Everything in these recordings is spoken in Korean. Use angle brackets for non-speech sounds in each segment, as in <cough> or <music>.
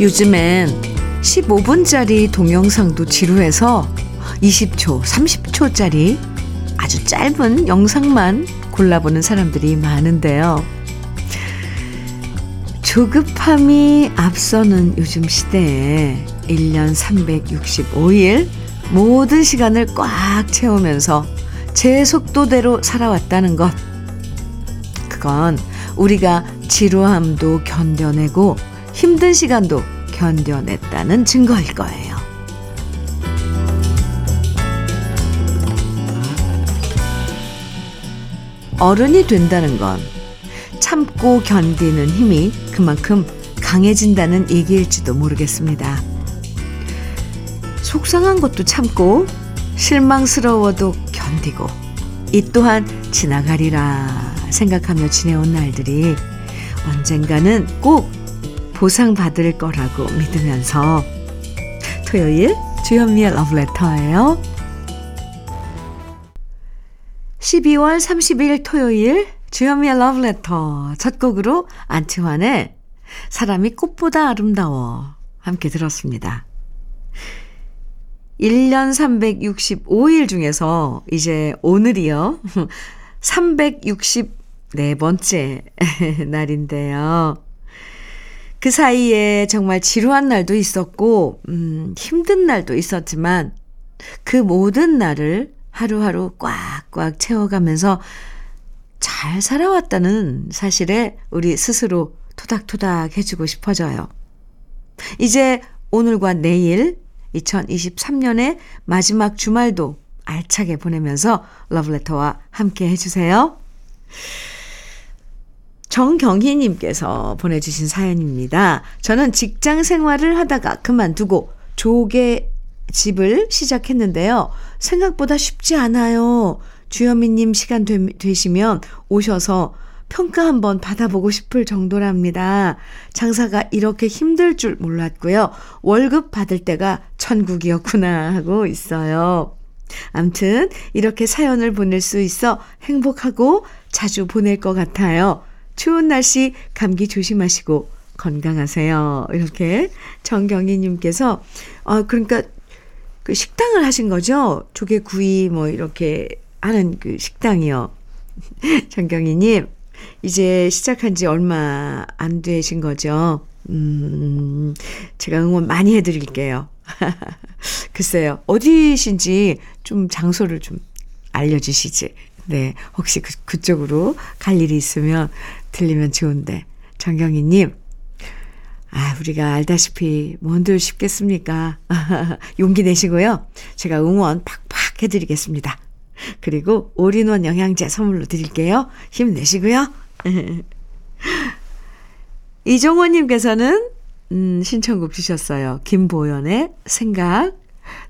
요즘엔 15분짜리 동영상도 지루해서 20초, 30초짜리 아주 짧은 영상만 골라보는 사람들이 많은데요. 조급함이 앞서는 요즘 시대에 1년 365일 모든 시간을 꽉 채우면서 제 속도대로 살아왔다는 것. 그건 우리가 지루함도 견뎌내고 힘든 시간도 견뎌냈다는 증거일 거예요. 어른이 된다는 건 참고 견디는 힘이 그만큼 강해진다는 얘기일지도 모르겠습니다. 속상한 것도 참고 실망스러워도 견디고 이 또한 지나가리라 생각하며 지내온 날들이 언젠가는 꼭 보상받을 거라고 믿으면서 토요일 주현미의 러브레터예요. 12월 30일 토요일 주현미의 러브레터 첫 곡으로 안치환의 사람이 꽃보다 아름다워 함께 들었습니다. 1년 365일 중에서 이제 오늘이요. <laughs> 364번째 <laughs> 날인데요. 그 사이에 정말 지루한 날도 있었고, 음, 힘든 날도 있었지만, 그 모든 날을 하루하루 꽉꽉 채워가면서 잘 살아왔다는 사실에 우리 스스로 토닥토닥 해주고 싶어져요. 이제 오늘과 내일 2023년의 마지막 주말도 알차게 보내면서 러브레터와 함께 해주세요. 정경희님께서 보내주신 사연입니다. 저는 직장 생활을 하다가 그만두고 조개 집을 시작했는데요. 생각보다 쉽지 않아요. 주현미님 시간 되, 되시면 오셔서 평가 한번 받아보고 싶을 정도랍니다. 장사가 이렇게 힘들 줄 몰랐고요. 월급 받을 때가 천국이었구나 하고 있어요. 암튼 이렇게 사연을 보낼 수 있어 행복하고 자주 보낼 것 같아요. 추운 날씨 감기 조심하시고 건강하세요. 이렇게 정경희 님께서 어 그러니까 그 식당을 하신 거죠? 조개구이 뭐 이렇게 하는 그 식당이요. <laughs> 정경희 님 이제 시작한 지 얼마 안 되신 거죠? 음, 제가 응원 많이 해드릴게요. <laughs> 글쎄요, 어디신지 좀 장소를 좀 알려주시지. 네, 혹시 그, 그쪽으로 갈 일이 있으면 들리면 좋은데. 정경희님, 아, 우리가 알다시피 뭔들 쉽겠습니까? <laughs> 용기 내시고요. 제가 응원 팍팍 해드리겠습니다. 그리고 올인원 영양제 선물로 드릴게요. 힘내시고요. <laughs> 이종호님께서는 음, 신청곡 주셨어요. 김보연의 생각.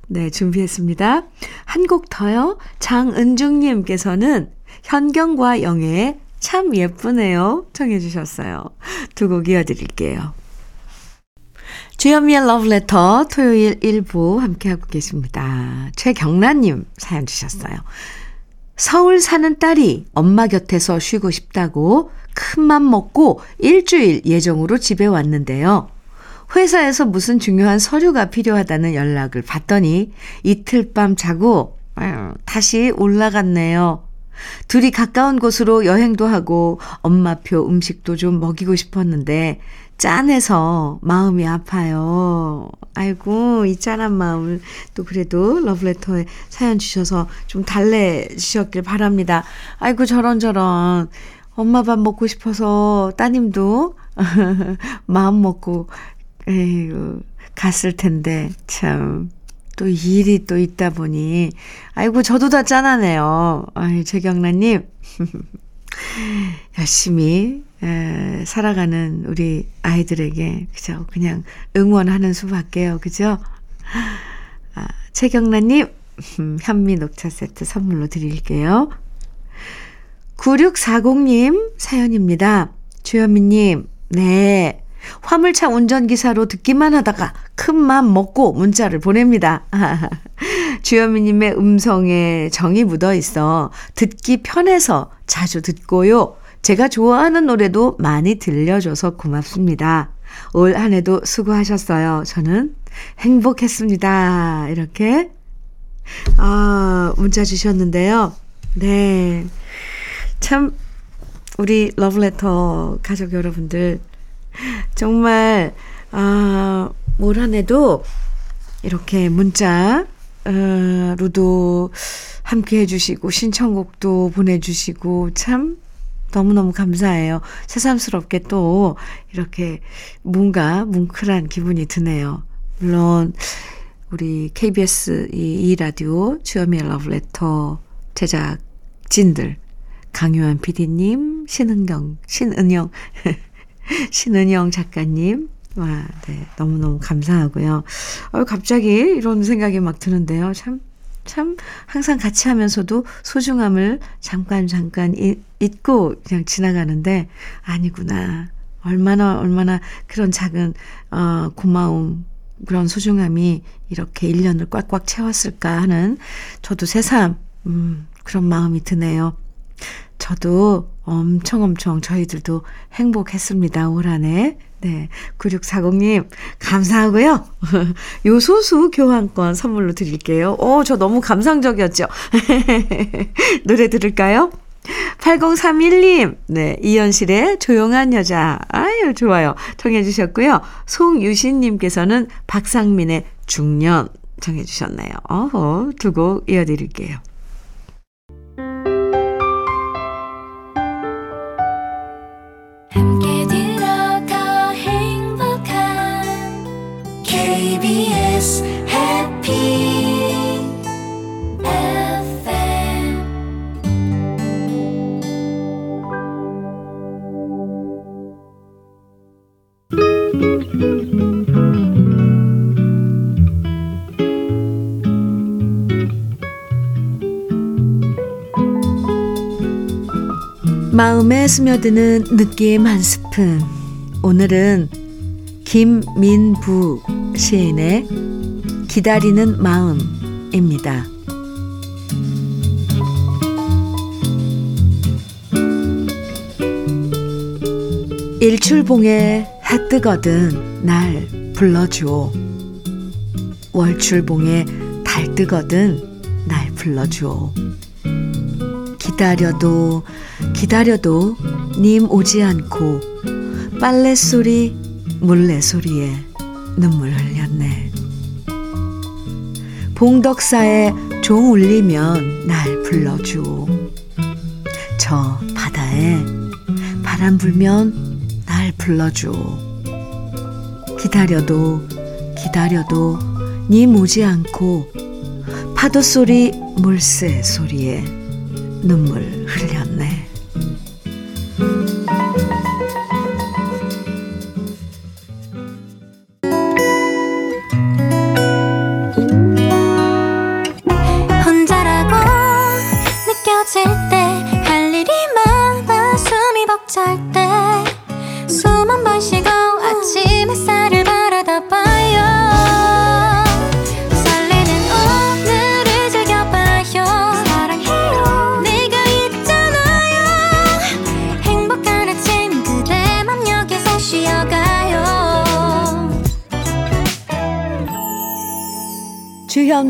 네, 준비했습니다. 한 곡 더요. 장은중님께서는 현경과 영애의 참 예쁘네요. 청해주셨어요. 두 곡 이어드릴게요. 주현미의 러브레터 토요일 1부 함께하고 계십니다. 최경란님 사연 주셨어요. 서울 사는 딸이 엄마 곁에서 쉬고 싶다고 큰 맘 먹고 일주일 예정으로 집에 왔는데요. 회사에서 무슨 중요한 서류가 필요하다는 연락을 받더니 이틀 밤 자고 다시 올라갔네요. 둘이 가까운 곳으로 여행도 하고 엄마표 음식도 좀 먹이고 싶었는데 짠해서 마음이 아파요. 아이고, 이 짠한 마음을 또 그래도 러브레터에 사연 주셔서 좀 달래주셨길 바랍니다. 아이고, 저런저런. 엄마 밥 먹고 싶어서 따님도 <laughs> 마음 먹고, 에이구, 갔을 텐데, 참. 또 일이 또 있다 보니, 아이고, 저도 다 짠하네요. 아이, 최경란님. <laughs> 열심히 에, 살아가는 우리 아이들에게 그죠? 그냥 응원하는 수밖에요. 그죠? 아, 최경란님 음, 현미 녹차 세트 선물로 드릴게요. 9640님 사연입니다. 주현미님 네 화물차 운전기사로 듣기만 하다가 큰맘 먹고 문자를 보냅니다. <laughs> 주현미님의 음성에 정이 묻어 있어 듣기 편해서 자주 듣고요. 제가 좋아하는 노래도 많이 들려줘서 고맙습니다. 올 한 해도 수고하셨어요. 저는 행복했습니다. 이렇게, 아, 문자 주셨는데요. 네. 참, 우리 러브레터 가족 여러분들, 정말, 아, 올한 해도 이렇게 문자, 어, 로도 함께 해주시고, 신청곡도 보내주시고, 참, 너무너무 감사해요. 새삼스럽게 또 이렇게 뭔가 뭉클한 기분이 드네요. 물론, 우리 KBS 이, 이 라디오 주여미의 러브레터 제작진들, 강요한 PD님, 신은경, 신은영, <laughs> 신은영 작가님, 와, 네. 너무너무 감사하고요. 어, 갑자기 이런 생각이 막 드는데요. 참, 참, 항상 같이 하면서도 소중함을 잠깐, 잠깐 잊고 그냥 지나가는데, 아니구나. 얼마나, 얼마나 그런 작은, 어, 고마움, 그런 소중함이 이렇게 1년을 꽉꽉 채웠을까 하는 저도 새삼, 음, 그런 마음이 드네요. 저도 엄청 엄청 저희들도 행복했습니다. 올 한 해. 네. 9640님, 감사하고요. <laughs> 요소수 교환권 선물로 드릴게요. 오, 저 너무 감상적이었죠? <laughs> 노래 들을까요? 8031님, 네, 이현실의 조용한 여자. 아유, 좋아요. 청해주셨고요. 송유신님께서는 박상민의 중년 청해주셨네요. 어허, 두곡 이어드릴게요. 스며드는 느낌 한 스푼. 오늘은 김민부 시인의 기다리는 마음입니다. 일출봉에 해 뜨거든 날 불러주오. 월출봉에 달 뜨거든 날 불러주오. 기다려도 기다려도 님 오지 않고 빨래 소리 물레 소리에 눈물 흘렸네. 봉덕사에 종 울리면 날 불러주오. 저 바다에 바람 불면 날 불러주오. 기다려도 기다려도 님 오지 않고 파도 소리 물새 소리에 눈물 흘렸네.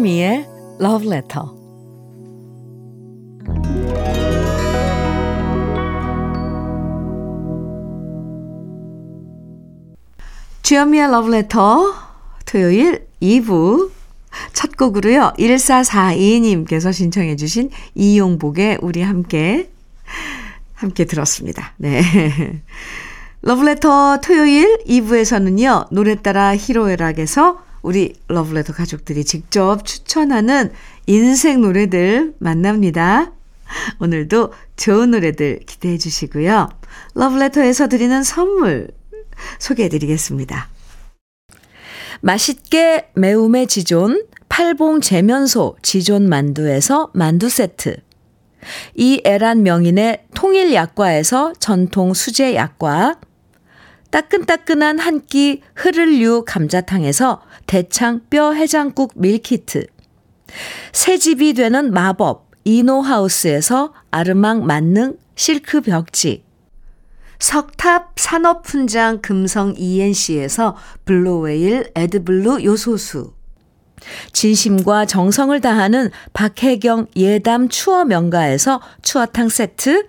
주현미의 Love Letter. 주현미의 Love Letter 토요일 2부 첫 곡으로요. 1442님께서 신청해 주신 이용복의 우리 함께 함께 들었습니다. 네. <laughs> 러브레터 토요일 2부에서는요. 노래 따라 히로에락에서 우리 러브레터 가족들이 직접 추천하는 인생 노래들 만납니다. 오늘도 좋은 노래들 기대해 주시고요. 러브레터에서 드리는 선물 소개해 드리겠습니다. 맛있게 매움의 지존 팔봉 재면소 지존 만두에서 만두 세트 이 애란 명인의 통일 약과에서 전통 수제 약과 따끈따끈한 한 끼 흐를류 감자탕에서 대창 뼈 해장국 밀키트. 새 집이 되는 마법 이노하우스에서 아르망 만능 실크 벽지. 석탑 산업훈장 금성 ENC에서 블루웨일 에드블루 요소수 진심과 정성을 다하는 박혜경 예담 추어 명가에서 추어탕 세트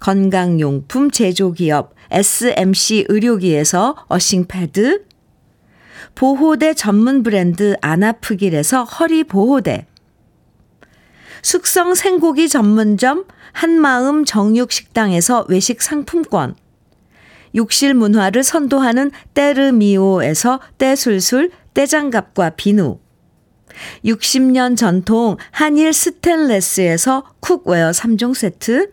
건강용품 제조기업 SMC 의료기에서 earthing패드 보호대 전문 브랜드 아나프길에서 허리보호대 숙성 생고기 전문점 한마음 정육식당에서 외식 상품권 욕실 문화를 선도하는 때르미오에서 때술술 때장갑과 비누 60년 전통 한일 스텐레스에서 cookware 3종 세트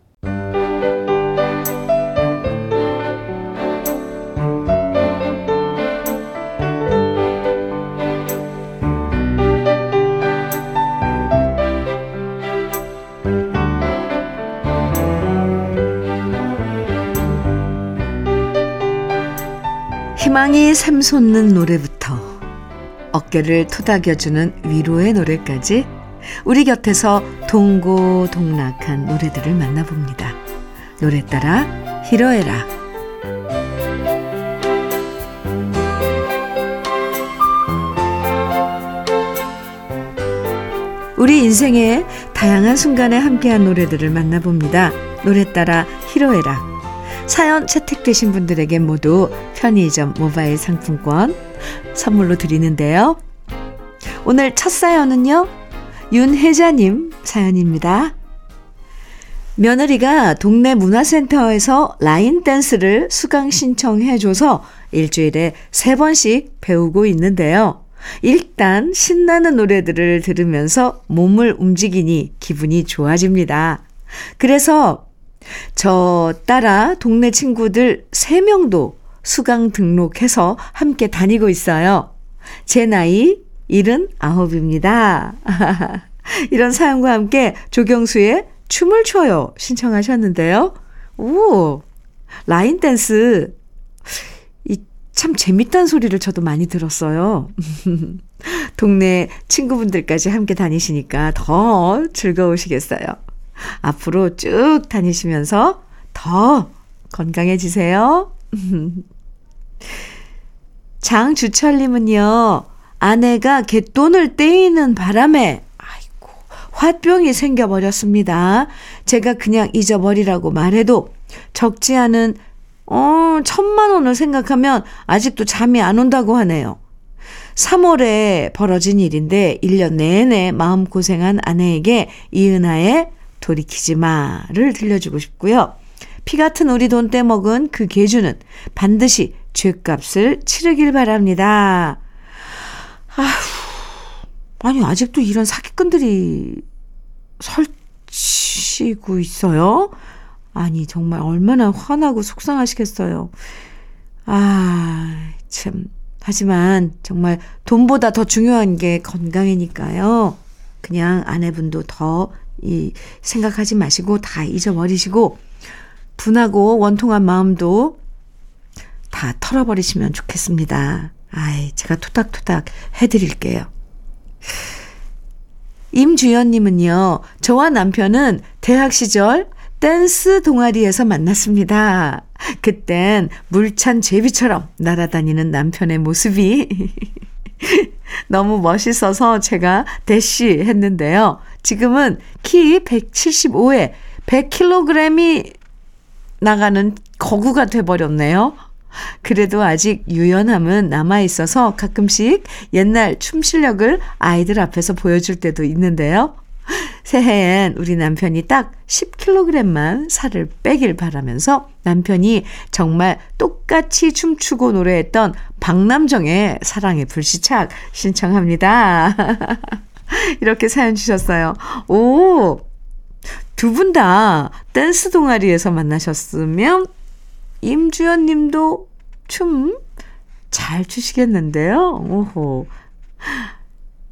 희망이 샘솟는 노래부터 어깨를 토닥여주는 위로의 노래까지 우리 곁에서 동고동락한 노래들을 만나봅니다. 노래 따라 히로에라 우리 인생의 다양한 순간에 함께한 노래들을 만나봅니다. 노래 따라 히로에라 사연 채택되신 분들에게 모두 편의점 모바일 상품권 선물로 드리는데요. 오늘 첫 사연은요. 윤혜자님 사연입니다. 며느리가 동네 문화센터에서 라인 댄스를 수강 신청해줘서 일주일에 세 번씩 배우고 있는데요. 일단 신나는 노래들을 들으면서 몸을 움직이니 기분이 좋아집니다. 그래서 저 따라 동네 친구들 3명도 수강 등록해서 함께 다니고 있어요. 제 나이 79입니다. <laughs> 이런 사연과 함께 조경수의 춤을 춰요 신청하셨는데요. 오, 라인 댄스. 이 참 재밌다는 소리를 저도 많이 들었어요. <laughs> 동네 친구분들까지 함께 다니시니까 더 즐거우시겠어요. 앞으로 쭉 다니시면서 더 건강해지세요. <laughs> 장주철님은요, 아내가 갯돈을 떼이는 바람에, 화병이 생겨버렸습니다. 제가 그냥 잊어버리라고 말해도 적지 않은, 어, 천만 원을 생각하면 아직도 잠이 안 온다고 하네요. 3월에 벌어진 일인데 1년 내내 마음고생한 아내에게 이은하의 돌이키지 마를 들려주고 싶고요. 피 같은 우리 돈 떼먹은 그 계주는 반드시 죄값을 치르길 바랍니다. 아휴, 아니, 아직도 이런 사기꾼들이 설치고 있어요? 아니, 정말 얼마나 화나고 속상하시겠어요. 아, 참. 하지만 정말 돈보다 더 중요한 게 건강이니까요. 그냥 아내분도 더 이 생각하지 마시고 다 잊어버리시고 분하고 원통한 마음도 다 털어버리시면 좋겠습니다. 아이, 제가 토닥토닥 해드릴게요. 임주연님은요, 저와 남편은 대학 시절 댄스 동아리에서 만났습니다. 그땐 물찬 제비처럼 날아다니는 남편의 모습이 <laughs> 너무 멋있어서 제가 대쉬 했는데요. 지금은 키 175에 100kg이 나가는 거구가 돼버렸네요. 그래도 아직 유연함은 남아있어서 가끔씩 옛날 춤 실력을 아이들 앞에서 보여줄 때도 있는데요. 새해엔 우리 남편이 딱 10kg만 살을 빼길 바라면서 남편이 정말 똑같이 춤추고 노래했던 박남정의 사랑의 불시착 신청합니다. <laughs> <laughs> 이렇게 사연 주셨어요. 오! 두 분 다 댄스 동아리에서 만나셨으면 임주연 님도 춤 잘 추시겠는데요? 오호.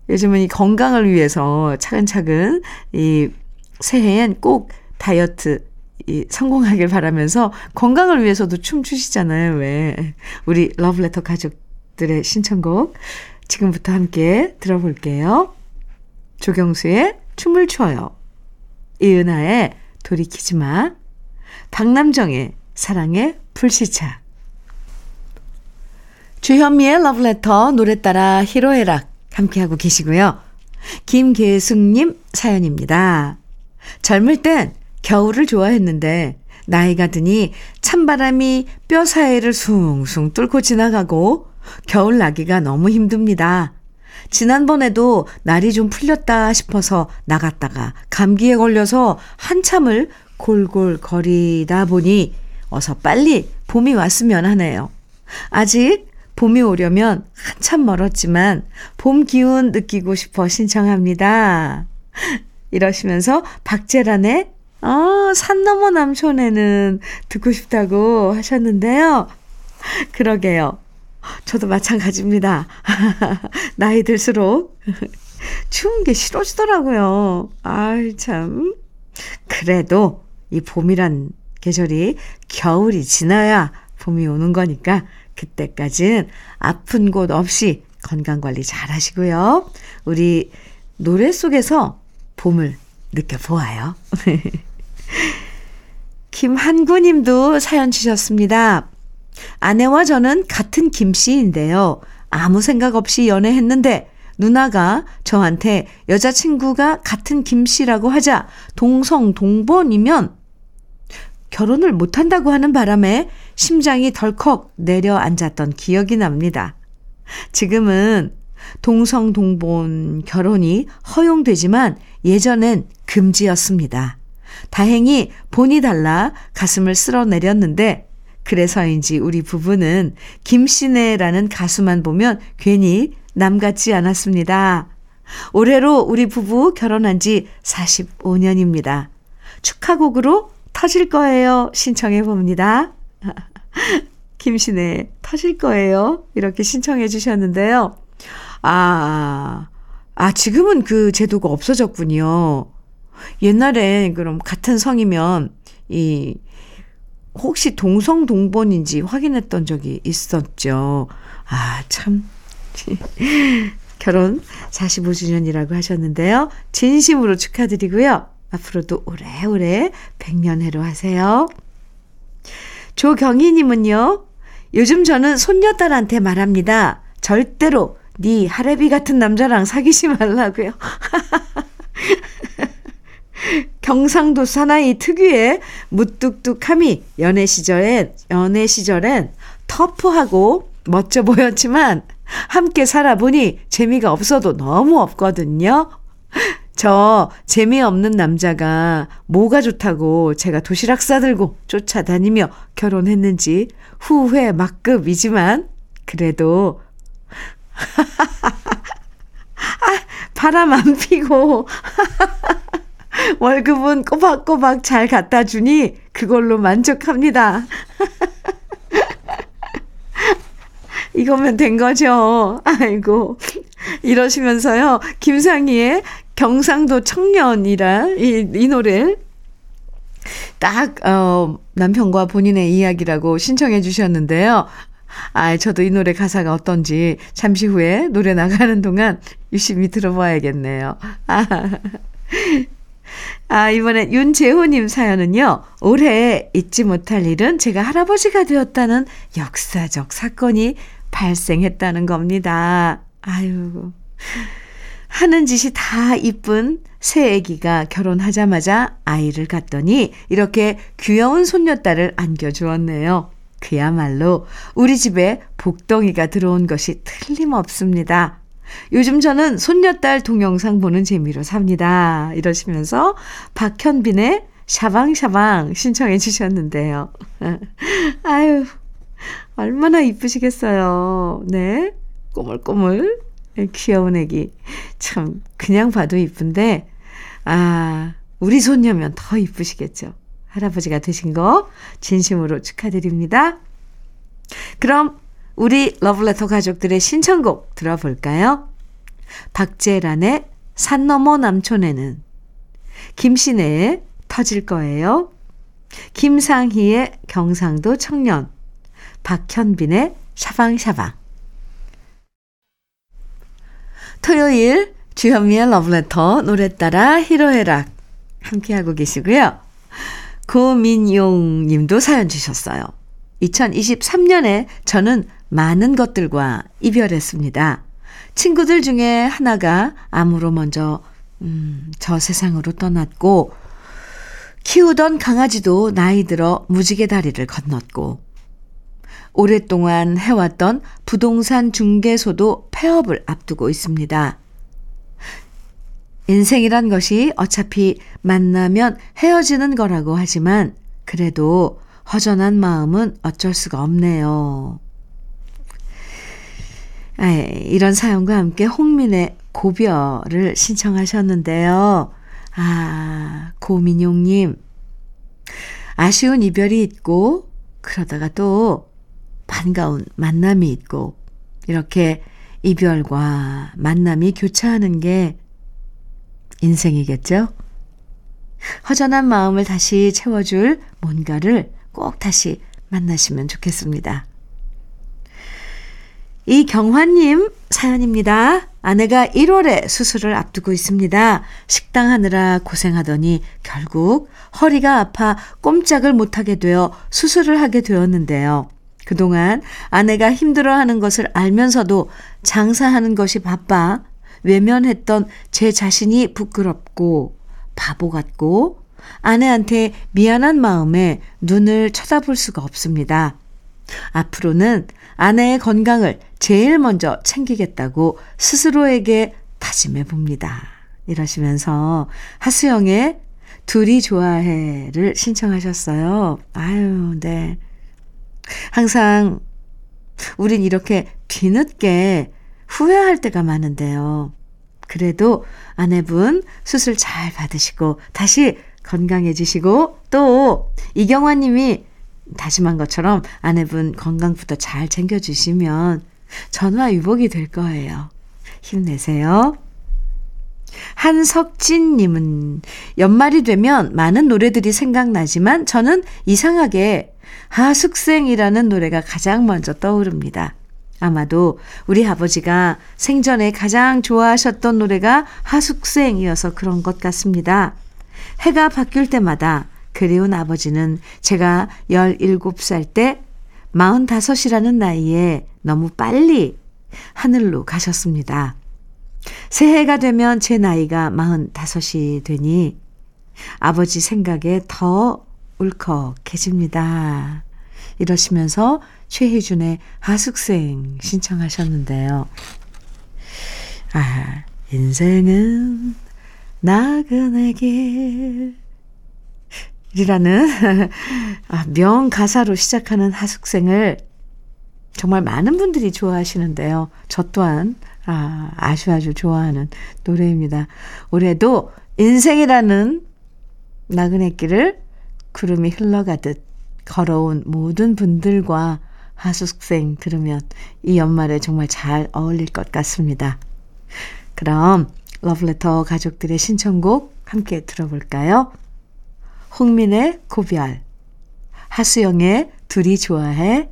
요즘은 이 건강을 위해서 차근차근 이 새해엔 꼭 다이어트 이 성공하길 바라면서 건강을 위해서도 춤 추시잖아요. 왜? 우리 러브레터 가족들의 신청곡 지금부터 함께 들어볼게요. 조경수의 춤을 춰요. 이은하의 돌이키지 마. 박남정의 사랑의 불시착. 주현미의 러브레터 노래 따라 히로에락 함께하고 계시고요. 김계숙님 사연입니다. 젊을 땐 겨울을 좋아했는데 나이가 드니 찬바람이 뼈 사이를 숭숭 뚫고 지나가고 겨울 나기가 너무 힘듭니다. 지난번에도 날이 좀 풀렸다 싶어서 나갔다가 감기에 걸려서 한참을 골골 거리다 보니 어서 빨리 봄이 왔으면 하네요. 아직 봄이 오려면 한참 멀었지만 봄 기운 느끼고 싶어 신청합니다. 이러시면서 박재란의 어, 산 너머 남촌에는 듣고 싶다고 하셨는데요. 그러게요. 저도 마찬가지입니다. <laughs> 나이 들수록 추운 게 싫어지더라고요. 아이, 참. 그래도 이 봄이란 계절이 겨울이 지나야 봄이 오는 거니까 그때까진 아픈 곳 없이 건강 관리 잘 하시고요. 우리 노래 속에서 봄을 느껴보아요. <laughs> 김한구 님도 사연 주셨습니다. 아내와 저는 같은 김씨인데요. 아무 생각 없이 연애했는데 누나가 저한테 여자친구가 같은 김씨라고 하자 동성 동본이면 결혼을 못한다고 하는 바람에 심장이 덜컥 내려앉았던 기억이 납니다. 지금은 동성 동본 결혼이 허용되지만 예전엔 금지였습니다. 다행히 본이 달라 가슴을 쓸어 내렸는데 그래서인지 우리 부부는 김씨네라는 가수만 보면 괜히 남 같지 않았습니다. 올해로 우리 부부 결혼한 지 45년입니다. 축하곡으로 터질 거예요. 신청해 봅니다. <laughs> 김신혜, 터질 거예요. 이렇게 신청해 주셨는데요. 아, 아, 지금은 그 제도가 없어졌군요. 옛날에 그럼 같은 성이면 이 혹시 동성 동본인지 확인했던 적이 있었죠. 아, 참. <laughs> 결혼 45주년이라고 하셨는데요. 진심으로 축하드리고요. 앞으로도 오래오래 백년해로 하세요. 조경희님은요, 요즘 저는 손녀딸한테 말합니다. 절대로 네 하레비 같은 남자랑 사귀지 말라고요. <laughs> 경상도 사나이 특유의 무뚝뚝함이 연애 시절엔, 연애 시절엔 터프하고 멋져 보였지만 함께 살아보니 재미가 없어도 너무 없거든요. 저 재미없는 남자가 뭐가 좋다고 제가 도시락 싸들고 쫓아다니며 결혼했는지 후회 막급이지만 그래도 <laughs> 아, 바람 안 피고 <laughs> <laughs> 월급은 꼬박꼬박 잘 갖다 주니 그걸로 만족합니다. <laughs> 이거면 된 거죠. 아이고. 이러시면서요. 김상희의 경상도 청년이라 이, 이 노래를 딱, 어, 남편과 본인의 이야기라고 신청해 주셨는데요. 아, 저도 이 노래 가사가 어떤지 잠시 후에 노래 나가는 동안 유심히 들어봐야겠네요. 아, <laughs> 아, 이번에 윤재호님 사연은요, 올해 잊지 못할 일은 제가 할아버지가 되었다는 역사적 사건이 발생했다는 겁니다. 아유. 하는 짓이 다 이쁜 새 아기가 결혼하자마자 아이를 갖더니 이렇게 귀여운 손녀딸을 안겨주었네요. 그야말로 우리 집에 복덩이가 들어온 것이 틀림없습니다. 요즘 저는 손녀딸 동영상 보는 재미로 삽니다. 이러시면서 박현빈의 샤방샤방 신청해 주셨는데요. <laughs> 아유, 얼마나 이쁘시겠어요. 네. 꼬물꼬물. 귀여운 애기. 참, 그냥 봐도 이쁜데, 아, 우리 손녀면 더 이쁘시겠죠. 할아버지가 되신 거 진심으로 축하드립니다. 그럼 우리 러블레터 가족들의 신청곡 들어볼까요? 박재란의 산 너머 남촌에는 김신혜의 터질 거예요. 김상희의 경상도 청년 박현빈의 샤방샤방 토요일 주현미의 러브레터 노래 따라 히로헤락 함께하고 계시고요. 고민용 님도 사연 주셨어요. 2023년에 저는 많은 것들과 이별했습니다. 친구들 중에 하나가 암으로 먼저 음, 저 세상으로 떠났고 키우던 강아지도 나이 들어 무지개 다리를 건넜고 오랫동안 해왔던 부동산 중개소도 폐업을 앞두고 있습니다. 인생이란 것이 어차피 만나면 헤어지는 거라고 하지만 그래도 허전한 마음은 어쩔 수가 없네요. 아, 이런 사연과 함께 홍민의 고별을 신청하셨는데요. 아, 고민용님. 아쉬운 이별이 있고, 그러다가 또 반가운 만남이 있고, 이렇게 이별과 만남이 교차하는 게 인생이겠죠? 허전한 마음을 다시 채워줄 뭔가를 꼭 다시 만나시면 좋겠습니다. 이경환님 사연입니다. 아내가 1월에 수술을 앞두고 있습니다. 식당 하느라 고생하더니 결국 허리가 아파 꼼짝을 못하게 되어 수술을 하게 되었는데요. 그동안 아내가 힘들어하는 것을 알면서도 장사하는 것이 바빠 외면했던 제 자신이 부끄럽고 바보 같고 아내한테 미안한 마음에 눈을 쳐다볼 수가 없습니다. 앞으로는 아내의 건강을 제일 먼저 챙기겠다고 스스로에게 다짐해 봅니다. 이러시면서 하수영의 둘이 좋아해를 신청하셨어요. 아유, 네. 항상 우린 이렇게 뒤늦게 후회할 때가 많은데요. 그래도 아내분 수술 잘 받으시고 다시 건강해지시고 또 이경화 님이 다짐한 것처럼 아내분 건강부터 잘 챙겨주시면 전화위복이 될 거예요. 힘내세요. 한석진님은 연말이 되면 많은 노래들이 생각나지만 저는 이상하게 하숙생이라는 노래가 가장 먼저 떠오릅니다. 아마도 우리 아버지가 생전에 가장 좋아하셨던 노래가 하숙생이어서 그런 것 같습니다. 해가 바뀔 때마다 그리운 아버지는 제가 17살 때 45이라는 나이에 너무 빨리 하늘로 가셨습니다. 새해가 되면 제 나이가 45이 되니 아버지 생각에 더 울컥해집니다. 이러시면서 최희준의 하숙생 신청하셨는데요. 아, 인생은 나그네 길. 이라는 <laughs> 아, 명 가사로 시작하는 하숙생을 정말 많은 분들이 좋아하시는데요. 저 또한 아, 아주 아주 좋아하는 노래입니다. 올해도 인생이라는 나그네 길을 구름이 흘러가듯 걸어온 모든 분들과 하숙생 들으면 이 연말에 정말 잘 어울릴 것 같습니다. 그럼 러브레터 가족들의 신청곡 함께 들어볼까요? 홍민의 고별, 하수영의 둘이 좋아해,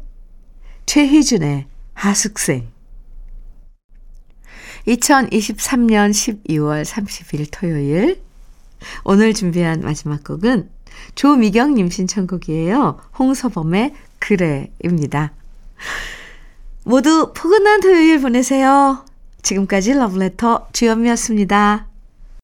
최희준의 하숙생. 2023년 12월 30일 토요일. 오늘 준비한 마지막 곡은 조미경님 신청곡이에요. 홍서범의 그래입니다. 모두 포근한 토요일 보내세요. 지금까지 러브레터 주현미였습니다.